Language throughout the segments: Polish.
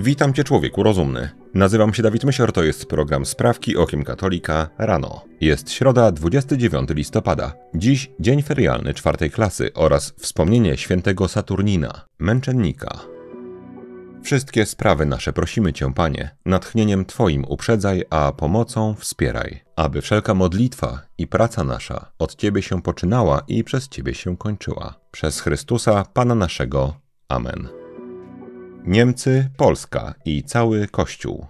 Witam Cię człowieku rozumny. Nazywam się Dawid Mysior, to jest program Sprawki Okiem Katolika rano. Jest środa, 29 listopada. Dziś dzień ferialny czwartej klasy oraz wspomnienie świętego Saturnina, męczennika. Wszystkie sprawy nasze prosimy Cię, Panie, natchnieniem Twoim uprzedzaj, a pomocą wspieraj, aby wszelka modlitwa i praca nasza od Ciebie się poczynała i przez Ciebie się kończyła. Przez Chrystusa, Pana naszego. Amen. Niemcy, Polska i cały Kościół.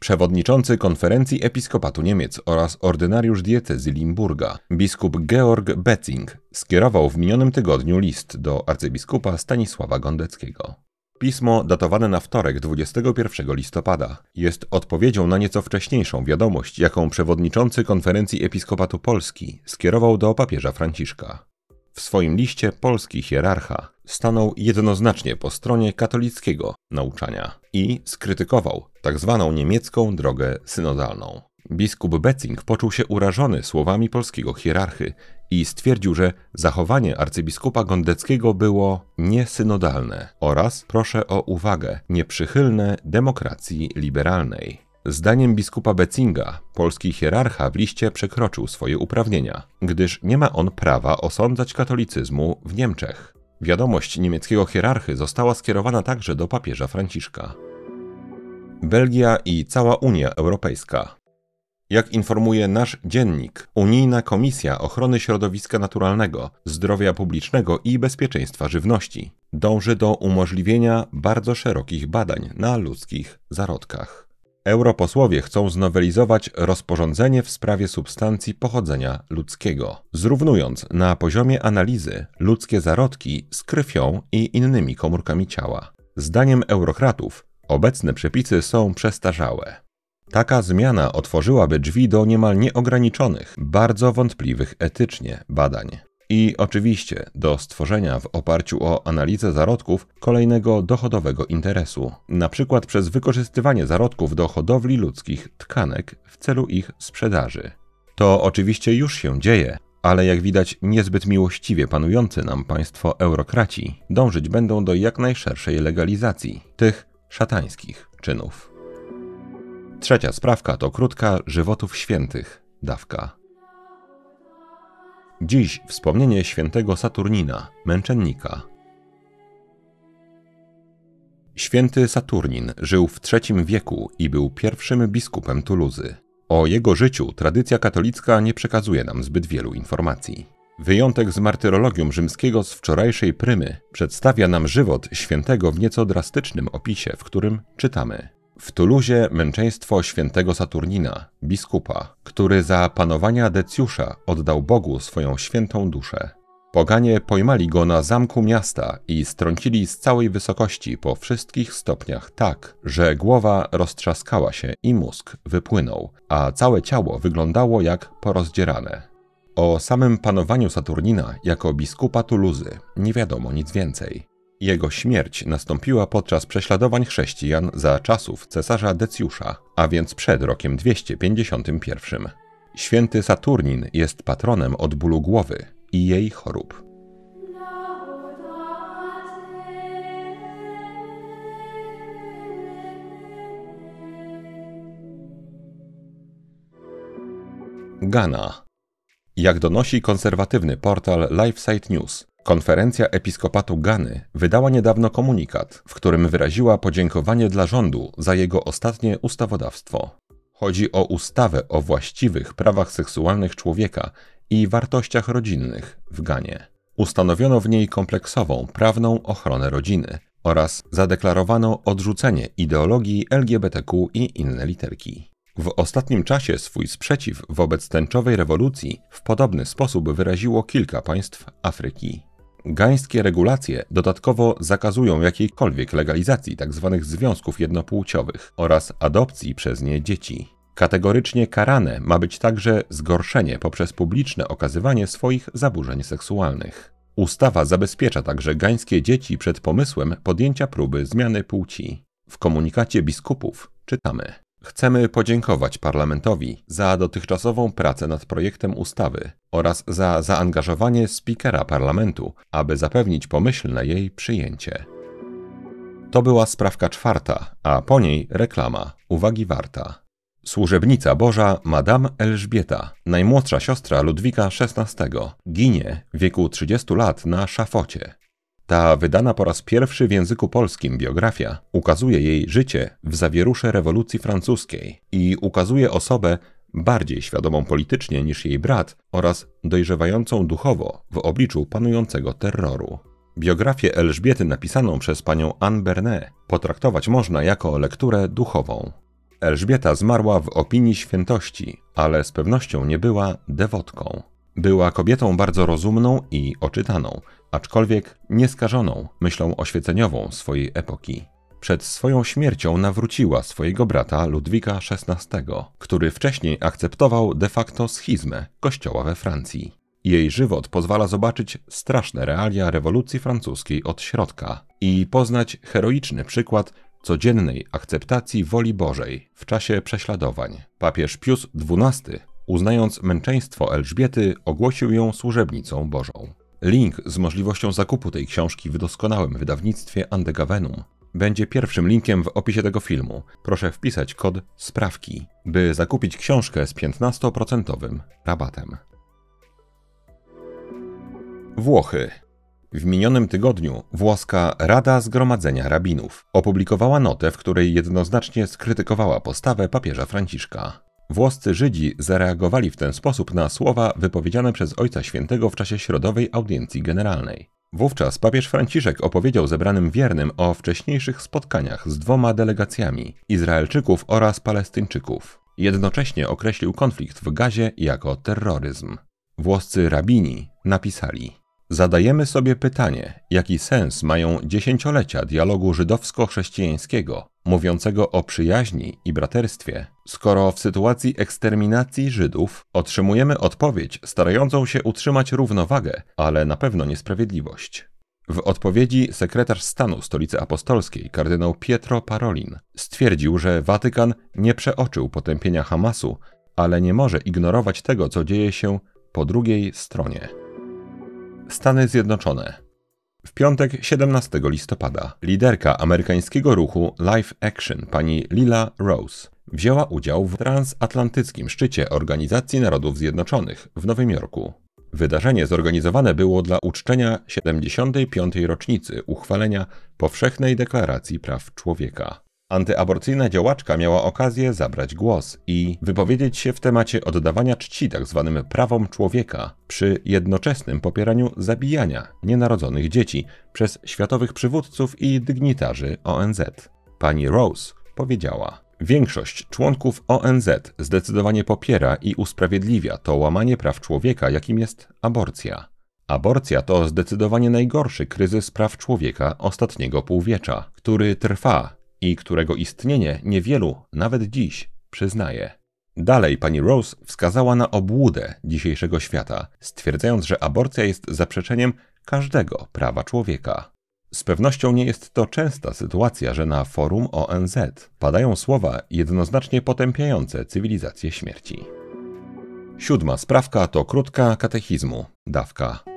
Przewodniczący konferencji Episkopatu Niemiec oraz ordynariusz diecezji Limburga, biskup Georg Betzing, skierował w minionym tygodniu list do arcybiskupa Stanisława Gondeckiego. Pismo, datowane na wtorek 21 listopada, jest odpowiedzią na nieco wcześniejszą wiadomość, jaką przewodniczący konferencji Episkopatu Polski skierował do papieża Franciszka. W swoim liście polski hierarcha stanął jednoznacznie po stronie katolickiego nauczania i skrytykował tzw. Tak niemiecką drogę synodalną. Biskup Betzing poczuł się urażony słowami polskiego hierarchy i stwierdził, że zachowanie arcybiskupa Gondeckiego było niesynodalne oraz, proszę o uwagę, nieprzychylne demokracji liberalnej. Zdaniem biskupa Betzinga, polski hierarcha w liście przekroczył swoje uprawnienia, gdyż nie ma on prawa osądzać katolicyzmu w Niemczech. Wiadomość niemieckiego hierarchy została skierowana także do papieża Franciszka. Belgia i cała Unia Europejska. Jak informuje nasz dziennik, Unijna Komisja Ochrony Środowiska Naturalnego, Zdrowia Publicznego i Bezpieczeństwa Żywności dąży do umożliwienia bardzo szerokich badań na ludzkich zarodkach. Europosłowie chcą znowelizować rozporządzenie w sprawie substancji pochodzenia ludzkiego, zrównując na poziomie analizy ludzkie zarodki z krwią i innymi komórkami ciała. Zdaniem eurokratów obecne przepisy są przestarzałe. Taka zmiana otworzyłaby drzwi do niemal nieograniczonych, bardzo wątpliwych etycznie badań i oczywiście do stworzenia w oparciu o analizę zarodków kolejnego dochodowego interesu, na przykład przez wykorzystywanie zarodków do hodowli ludzkich tkanek w celu ich sprzedaży. To oczywiście już się dzieje, ale jak widać niezbyt miłościwie panujący nam państwo eurokraci dążyć będą do jak najszerszej legalizacji tych szatańskich czynów. Trzecia sprawka to krótka żywotów świętych dawka. Dziś wspomnienie świętego Saturnina, męczennika. Święty Saturnin żył w III wieku i był pierwszym biskupem Tuluzy. O jego życiu tradycja katolicka nie przekazuje nam zbyt wielu informacji. Wyjątek z martyrologium rzymskiego z wczorajszej prymy przedstawia nam żywot świętego w nieco drastycznym opisie, w którym czytamy: w Tuluzie męczeństwo świętego Saturnina, biskupa, który za panowania Decjusza oddał Bogu swoją świętą duszę. Poganie pojmali go na zamku miasta i strącili z całej wysokości po wszystkich stopniach tak, że głowa roztrzaskała się i mózg wypłynął, a całe ciało wyglądało jak porozdzierane. O samym panowaniu Saturnina jako biskupa Tuluzy nie wiadomo nic więcej. Jego śmierć nastąpiła podczas prześladowań chrześcijan za czasów cesarza Decjusza, a więc przed rokiem 251. Święty Saturnin jest patronem od bólu głowy i jej chorób. Ghana. Jak donosi konserwatywny portal LifeSite News, Konferencja Episkopatu Gany wydała niedawno komunikat, w którym wyraziła podziękowanie dla rządu za jego ostatnie ustawodawstwo. Chodzi o ustawę o właściwych prawach seksualnych człowieka i wartościach rodzinnych w Ganie. Ustanowiono w niej kompleksową prawną ochronę rodziny oraz zadeklarowano odrzucenie ideologii LGBTQ i inne literki. W ostatnim czasie swój sprzeciw wobec tęczowej rewolucji w podobny sposób wyraziło kilka państw Afryki. Gańskie regulacje dodatkowo zakazują jakiejkolwiek legalizacji tzw. Tak związków jednopłciowych oraz adopcji przez nie dzieci. Kategorycznie karane ma być także zgorszenie poprzez publiczne okazywanie swoich zaburzeń seksualnych. Ustawa zabezpiecza także gańskie dzieci przed pomysłem podjęcia próby zmiany płci. W komunikacie biskupów czytamy: Chcemy podziękować parlamentowi za dotychczasową pracę nad projektem ustawy oraz za zaangażowanie spikera parlamentu, aby zapewnić pomyślne jej przyjęcie. To była sprawka czwarta, a po niej reklama. Uwagi warta. Służebnica Boża Madame Elżbieta, najmłodsza siostra Ludwika XVI, ginie w wieku 30 lat na szafocie. Ta wydana po raz pierwszy w języku polskim biografia ukazuje jej życie w zawierusze rewolucji francuskiej i ukazuje osobę bardziej świadomą politycznie niż jej brat oraz dojrzewającą duchowo w obliczu panującego terroru. Biografię Elżbiety napisaną przez panią Anne Bernet potraktować można jako lekturę duchową. Elżbieta zmarła w opinii świętości, ale z pewnością nie była dewotką. Była kobietą bardzo rozumną i oczytaną, aczkolwiek nieskażoną myślą oświeceniową swojej epoki. Przed swoją śmiercią nawróciła swojego brata Ludwika XVI, który wcześniej akceptował de facto schizmę kościoła we Francji. Jej żywot pozwala zobaczyć straszne realia rewolucji francuskiej od środka i poznać heroiczny przykład codziennej akceptacji woli Bożej w czasie prześladowań. Papież Pius XII, uznając męczeństwo Elżbiety, ogłosił ją służebnicą Bożą. Link z możliwością zakupu tej książki w doskonałym wydawnictwie Andegavenum będzie pierwszym linkiem w opisie tego filmu. Proszę wpisać kod SPRAWKI, by zakupić książkę z 15% rabatem. Włochy. W minionym tygodniu włoska Rada Zgromadzenia Rabinów opublikowała notę, w której jednoznacznie skrytykowała postawę papieża Franciszka. Włoscy Żydzi zareagowali w ten sposób na słowa wypowiedziane przez Ojca Świętego w czasie środowej audiencji generalnej. Wówczas papież Franciszek opowiedział zebranym wiernym o wcześniejszych spotkaniach z dwoma delegacjami Izraelczyków oraz Palestyńczyków. Jednocześnie określił konflikt w Gazie jako terroryzm. Włoscy rabini napisali: Zadajemy sobie pytanie, jaki sens mają dziesięciolecia dialogu żydowsko-chrześcijańskiego, mówiącego o przyjaźni i braterstwie, skoro w sytuacji eksterminacji Żydów otrzymujemy odpowiedź starającą się utrzymać równowagę, ale na pewno niesprawiedliwość. W odpowiedzi sekretarz stanu Stolicy Apostolskiej, kardynał Pietro Parolin, stwierdził, że Watykan nie przeoczył potępienia Hamasu, ale nie może ignorować tego, co dzieje się po drugiej stronie. Stany Zjednoczone. W piątek 17 listopada liderka amerykańskiego ruchu Life Action pani Lila Rose wzięła udział w transatlantyckim szczycie Organizacji Narodów Zjednoczonych w Nowym Jorku. Wydarzenie zorganizowane było dla uczczenia 75. rocznicy uchwalenia Powszechnej Deklaracji Praw Człowieka. Antyaborcyjna działaczka miała okazję zabrać głos i wypowiedzieć się w temacie oddawania czci tzw. Tak prawom człowieka przy jednoczesnym popieraniu zabijania nienarodzonych dzieci przez światowych przywódców i dygnitarzy ONZ. Pani Rose powiedziała: Większość członków ONZ zdecydowanie popiera i usprawiedliwia to łamanie praw człowieka, jakim jest aborcja. Aborcja to zdecydowanie najgorszy kryzys praw człowieka ostatniego półwiecza, który trwa i którego istnienie niewielu, nawet dziś, przyznaje. Dalej pani Rose wskazała na obłudę dzisiejszego świata, stwierdzając, że aborcja jest zaprzeczeniem każdego prawa człowieka. Z pewnością nie jest to częsta sytuacja, że na forum ONZ padają słowa jednoznacznie potępiające cywilizację śmierci. Siódma sprawka to krótka katechizmu, dawka.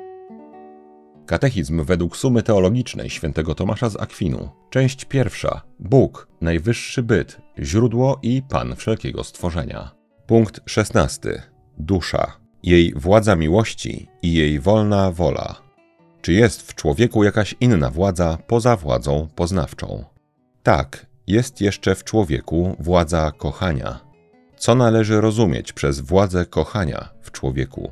Katechizm według sumy teologicznej świętego Tomasza z Akwinu. Część pierwsza. Bóg, najwyższy byt, źródło i Pan wszelkiego stworzenia. Punkt szesnasty. Dusza, jej władza miłości i jej wolna wola. Czy jest w człowieku jakaś inna władza poza władzą poznawczą? Tak, jest jeszcze w człowieku władza kochania. Co należy rozumieć przez władzę kochania w człowieku?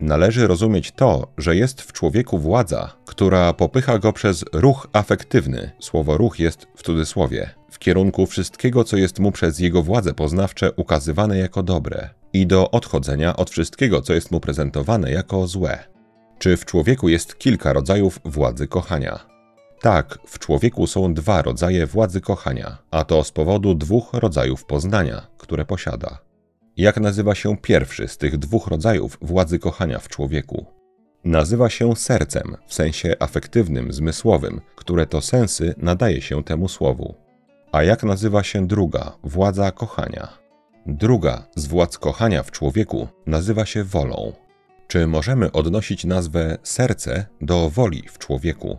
Należy rozumieć to, że jest w człowieku władza, która popycha go przez ruch afektywny, słowo ruch jest w cudzysłowie, w kierunku wszystkiego, co jest mu przez jego władze poznawcze ukazywane jako dobre, i do odchodzenia od wszystkiego, co jest mu prezentowane jako złe. Czy w człowieku jest kilka rodzajów władzy kochania? Tak, w człowieku są dwa rodzaje władzy kochania, a to z powodu dwóch rodzajów poznania, które posiada. Jak nazywa się pierwszy z tych dwóch rodzajów władzy kochania w człowieku? Nazywa się sercem, w sensie afektywnym, zmysłowym, które to sensy nadaje się temu słowu. A jak nazywa się druga, władza kochania? Druga z władz kochania w człowieku nazywa się wolą. Czy możemy odnosić nazwę serce do woli w człowieku?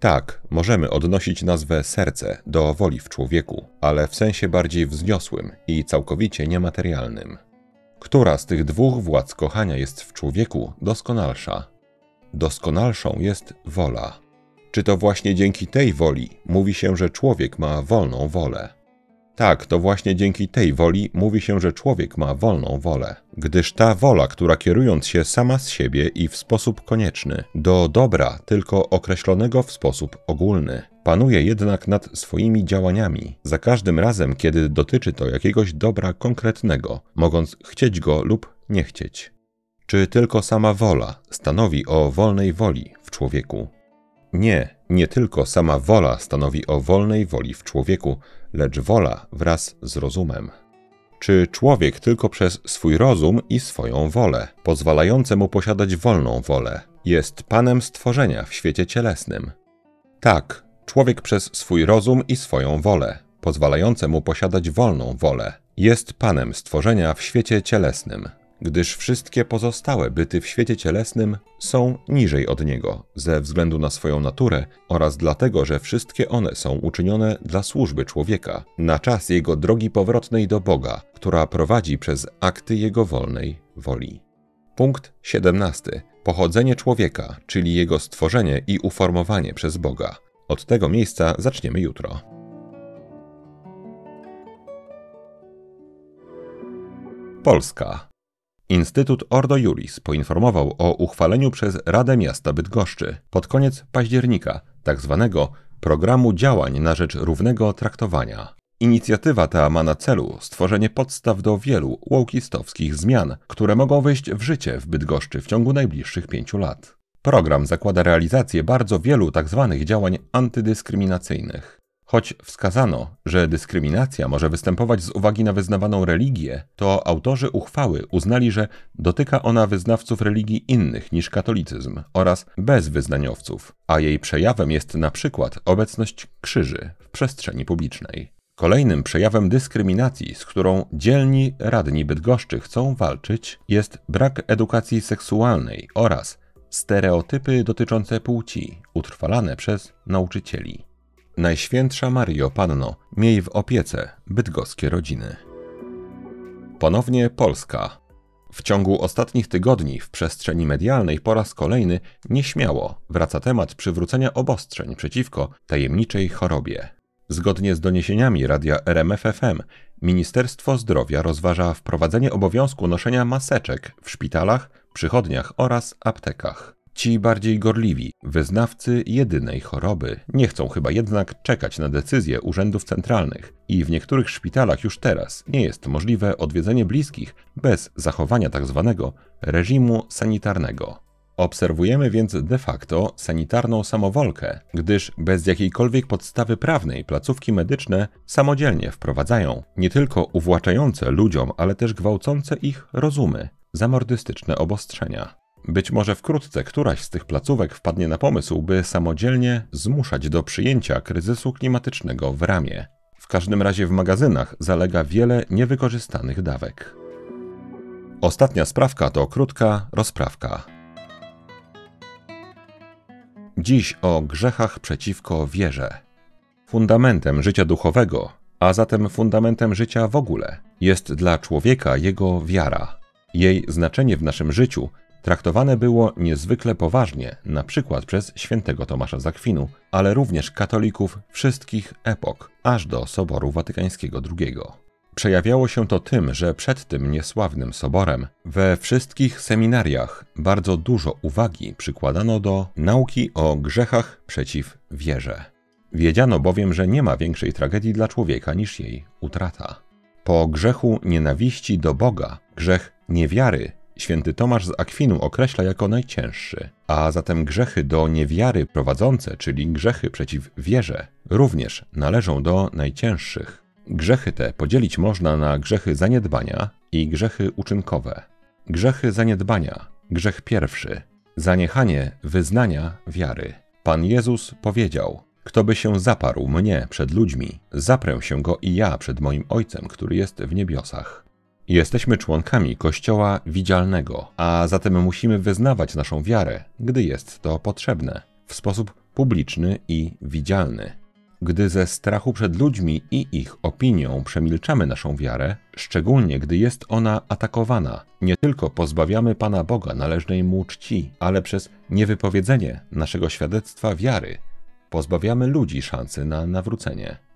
Tak, możemy odnosić nazwę serce do woli w człowieku, ale w sensie bardziej wzniosłym i całkowicie niematerialnym. Która z tych dwóch władz kochania jest w człowieku doskonalsza? Doskonalszą jest wola. Czy to właśnie dzięki tej woli mówi się, że człowiek ma wolną wolę? Tak, to właśnie dzięki tej woli mówi się, że człowiek ma wolną wolę, gdyż ta wola, która kierując się sama z siebie i w sposób konieczny do dobra tylko określonego w sposób ogólny, panuje jednak nad swoimi działaniami, za każdym razem, kiedy dotyczy to jakiegoś dobra konkretnego, mogąc chcieć go lub nie chcieć. Czy tylko sama wola stanowi o wolnej woli w człowieku? Nie, nie tylko sama wola stanowi o wolnej woli w człowieku, lecz wola wraz z rozumem. Czy człowiek tylko przez swój rozum i swoją wolę, pozwalające mu posiadać wolną wolę, jest panem stworzenia w świecie cielesnym? Tak, człowiek przez swój rozum i swoją wolę, pozwalające mu posiadać wolną wolę, jest panem stworzenia w świecie cielesnym gdyż wszystkie pozostałe byty w świecie cielesnym są niżej od niego ze względu na swoją naturę oraz dlatego, że wszystkie one są uczynione dla służby człowieka na czas jego drogi powrotnej do Boga, która prowadzi przez akty jego wolnej woli. Punkt 17. Pochodzenie człowieka, czyli jego stworzenie i uformowanie przez Boga. Od tego miejsca zaczniemy jutro. Polska Instytut Ordo Juris poinformował o uchwaleniu przez Radę Miasta Bydgoszczy pod koniec października tzw. Tak programu działań na rzecz równego traktowania. Inicjatywa ta ma na celu stworzenie podstaw do wielu łokistowskich zmian, które mogą wejść w życie w Bydgoszczy w ciągu najbliższych pięciu lat. Program zakłada realizację bardzo wielu tzw. Tak działań antydyskryminacyjnych. Choć wskazano, że dyskryminacja może występować z uwagi na wyznawaną religię, to autorzy uchwały uznali, że dotyka ona wyznawców religii innych niż katolicyzm oraz bezwyznaniowców, a jej przejawem jest na przykład obecność krzyży w przestrzeni publicznej. Kolejnym przejawem dyskryminacji, z którą dzielni radni Bydgoszczy chcą walczyć, jest brak edukacji seksualnej oraz stereotypy dotyczące płci utrwalane przez nauczycieli. Najświętsza Mario Panno, miej w opiece bydgoskie rodziny. Ponownie Polska. W ciągu ostatnich tygodni w przestrzeni medialnej po raz kolejny nieśmiało wraca temat przywrócenia obostrzeń przeciwko tajemniczej chorobie. Zgodnie z doniesieniami radia RMFFM, Ministerstwo Zdrowia rozważa wprowadzenie obowiązku noszenia maseczek w szpitalach, przychodniach oraz aptekach. Ci bardziej gorliwi, wyznawcy jedynej choroby, nie chcą chyba jednak czekać na decyzje urzędów centralnych i w niektórych szpitalach już teraz nie jest możliwe odwiedzenie bliskich bez zachowania tzw. Tak reżimu sanitarnego. Obserwujemy więc de facto sanitarną samowolkę, gdyż bez jakiejkolwiek podstawy prawnej placówki medyczne samodzielnie wprowadzają nie tylko uwłaczające ludziom, ale też gwałcące ich rozumy zamordystyczne obostrzenia. Być może wkrótce któraś z tych placówek wpadnie na pomysł, by samodzielnie zmuszać do przyjęcia kryzysu klimatycznego w ramię. W każdym razie w magazynach zalega wiele niewykorzystanych dawek. Ostatnia sprawka to krótka rozprawka. Dziś o grzechach przeciwko wierze. Fundamentem życia duchowego, a zatem fundamentem życia w ogóle, jest dla człowieka jego wiara. Jej znaczenie w naszym życiu traktowane było niezwykle poważnie, na przykład przez świętego Tomasza Zakwinu, ale również katolików wszystkich epok, aż do Soboru Watykańskiego II. Przejawiało się to tym, że przed tym niesławnym soborem we wszystkich seminariach bardzo dużo uwagi przykładano do nauki o grzechach przeciw wierze. Wiedziano bowiem, że nie ma większej tragedii dla człowieka niż jej utrata. Po grzechu nienawiści do Boga, grzech niewiary święty Tomasz z Akwinu określa jako najcięższy, a zatem grzechy do niewiary prowadzące, czyli grzechy przeciw wierze, również należą do najcięższych. Grzechy te podzielić można na grzechy zaniedbania i grzechy uczynkowe. Grzechy zaniedbania, grzech pierwszy, zaniechanie wyznania wiary. Pan Jezus powiedział: Kto by się zaparł mnie przed ludźmi, zaprę się go i ja przed moim Ojcem, który jest w niebiosach. Jesteśmy członkami Kościoła widzialnego, a zatem musimy wyznawać naszą wiarę, gdy jest to potrzebne. w sposób publiczny i widzialny. Gdy ze strachu przed ludźmi i ich opinią przemilczamy naszą wiarę, szczególnie gdy jest ona atakowana, nie tylko pozbawiamy Pana Boga należnej mu czci, ale przez niewypowiedzenie naszego świadectwa wiary pozbawiamy ludzi szansy na nawrócenie.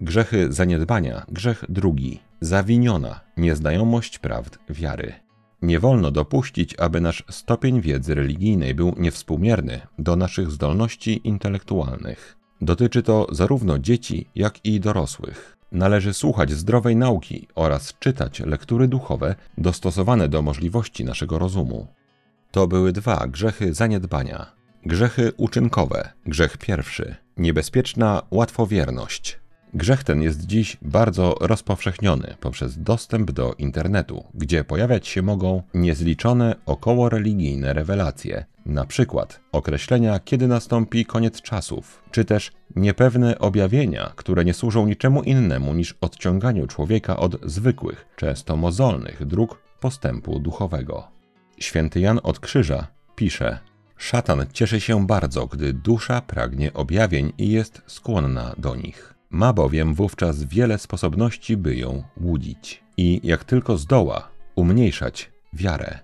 Grzechy zaniedbania, grzech drugi, zawiniona nieznajomość prawd wiary. Nie wolno dopuścić, aby nasz stopień wiedzy religijnej był niewspółmierny do naszych zdolności intelektualnych. Dotyczy to zarówno dzieci, jak i dorosłych. Należy słuchać zdrowej nauki oraz czytać lektury duchowe dostosowane do możliwości naszego rozumu. To były dwa grzechy zaniedbania. Grzechy uczynkowe. Grzech pierwszy. Niebezpieczna łatwowierność. Grzech ten jest dziś bardzo rozpowszechniony poprzez dostęp do internetu, gdzie pojawiać się mogą niezliczone okołoreligijne rewelacje, na przykład określenia, kiedy nastąpi koniec czasów, czy też niepewne objawienia, które nie służą niczemu innemu niż odciąganiu człowieka od zwykłych, często mozolnych dróg postępu duchowego. Święty Jan od Krzyża pisze: Szatan cieszy się bardzo, gdy dusza pragnie objawień i jest skłonna do nich. Ma bowiem wówczas wiele sposobności, by ją łudzić i jak tylko zdoła, umniejszać wiarę.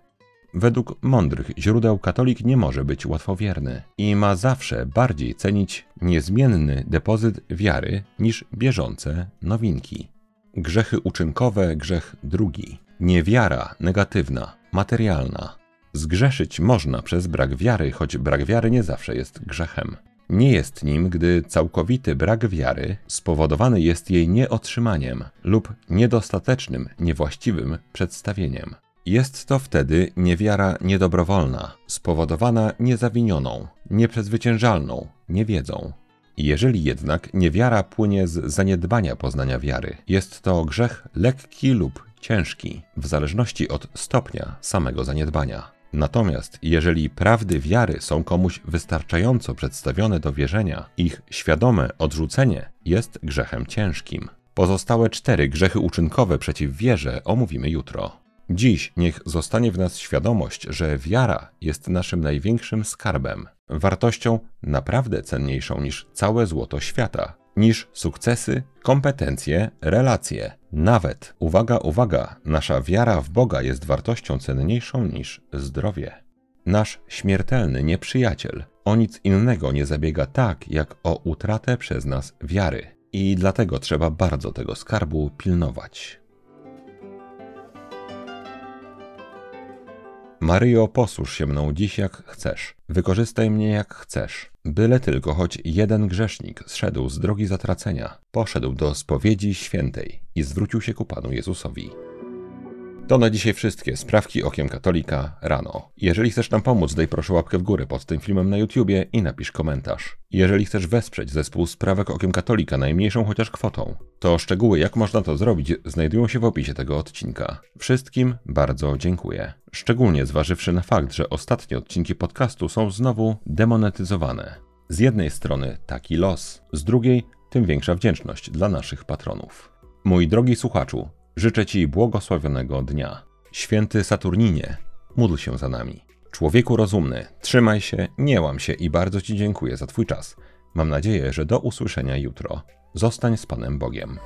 Według mądrych źródeł katolik nie może być łatwowierny i ma zawsze bardziej cenić niezmienny depozyt wiary niż bieżące nowinki. Grzechy uczynkowe, grzech drugi. Niewiara negatywna, materialna. Zgrzeszyć można przez brak wiary, choć brak wiary nie zawsze jest grzechem. Nie jest nim, gdy całkowity brak wiary spowodowany jest jej nieotrzymaniem lub niedostatecznym, niewłaściwym przedstawieniem. Jest to wtedy niewiara niedobrowolna, spowodowana niezawinioną, nieprzezwyciężalną niewiedzą. Jeżeli jednak niewiara płynie z zaniedbania poznania wiary, jest to grzech lekki lub ciężki, w zależności od stopnia samego zaniedbania. Natomiast jeżeli prawdy wiary są komuś wystarczająco przedstawione do wierzenia, ich świadome odrzucenie jest grzechem ciężkim. Pozostałe cztery grzechy uczynkowe przeciw wierze omówimy jutro. Dziś niech zostanie w nas świadomość, że wiara jest naszym największym skarbem, wartością naprawdę cenniejszą niż całe złoto świata, niż sukcesy, kompetencje, relacje. Nawet, uwaga, uwaga, nasza wiara w Boga jest wartością cenniejszą niż zdrowie. Nasz śmiertelny nieprzyjaciel o nic innego nie zabiega tak, jak o utratę przez nas wiary. I dlatego trzeba bardzo tego skarbu pilnować. Maryjo, posłuż się mną dziś jak chcesz. Wykorzystaj mnie jak chcesz. Byle tylko choć jeden grzesznik zszedł z drogi zatracenia, poszedł do spowiedzi świętej i zwrócił się ku Panu Jezusowi. To na dzisiaj wszystkie sprawki okiem katolika rano. Jeżeli chcesz nam pomóc, daj proszę łapkę w górę pod tym filmem na YouTubie i napisz komentarz. Jeżeli chcesz wesprzeć zespół sprawek okiem katolika najmniejszą chociaż kwotą, to szczegóły jak można to zrobić znajdują się w opisie tego odcinka. Wszystkim bardzo dziękuję. Szczególnie zważywszy na fakt, że ostatnie odcinki podcastu są znowu demonetyzowane. Z jednej strony taki los, z drugiej tym większa wdzięczność dla naszych patronów. Mój drogi słuchaczu, Życzę Ci błogosławionego dnia. Święty Saturninie, módl się za nami. Człowieku rozumny, trzymaj się, nie łam się i bardzo Ci dziękuję za Twój czas. Mam nadzieję, że do usłyszenia jutro. Zostań z Panem Bogiem.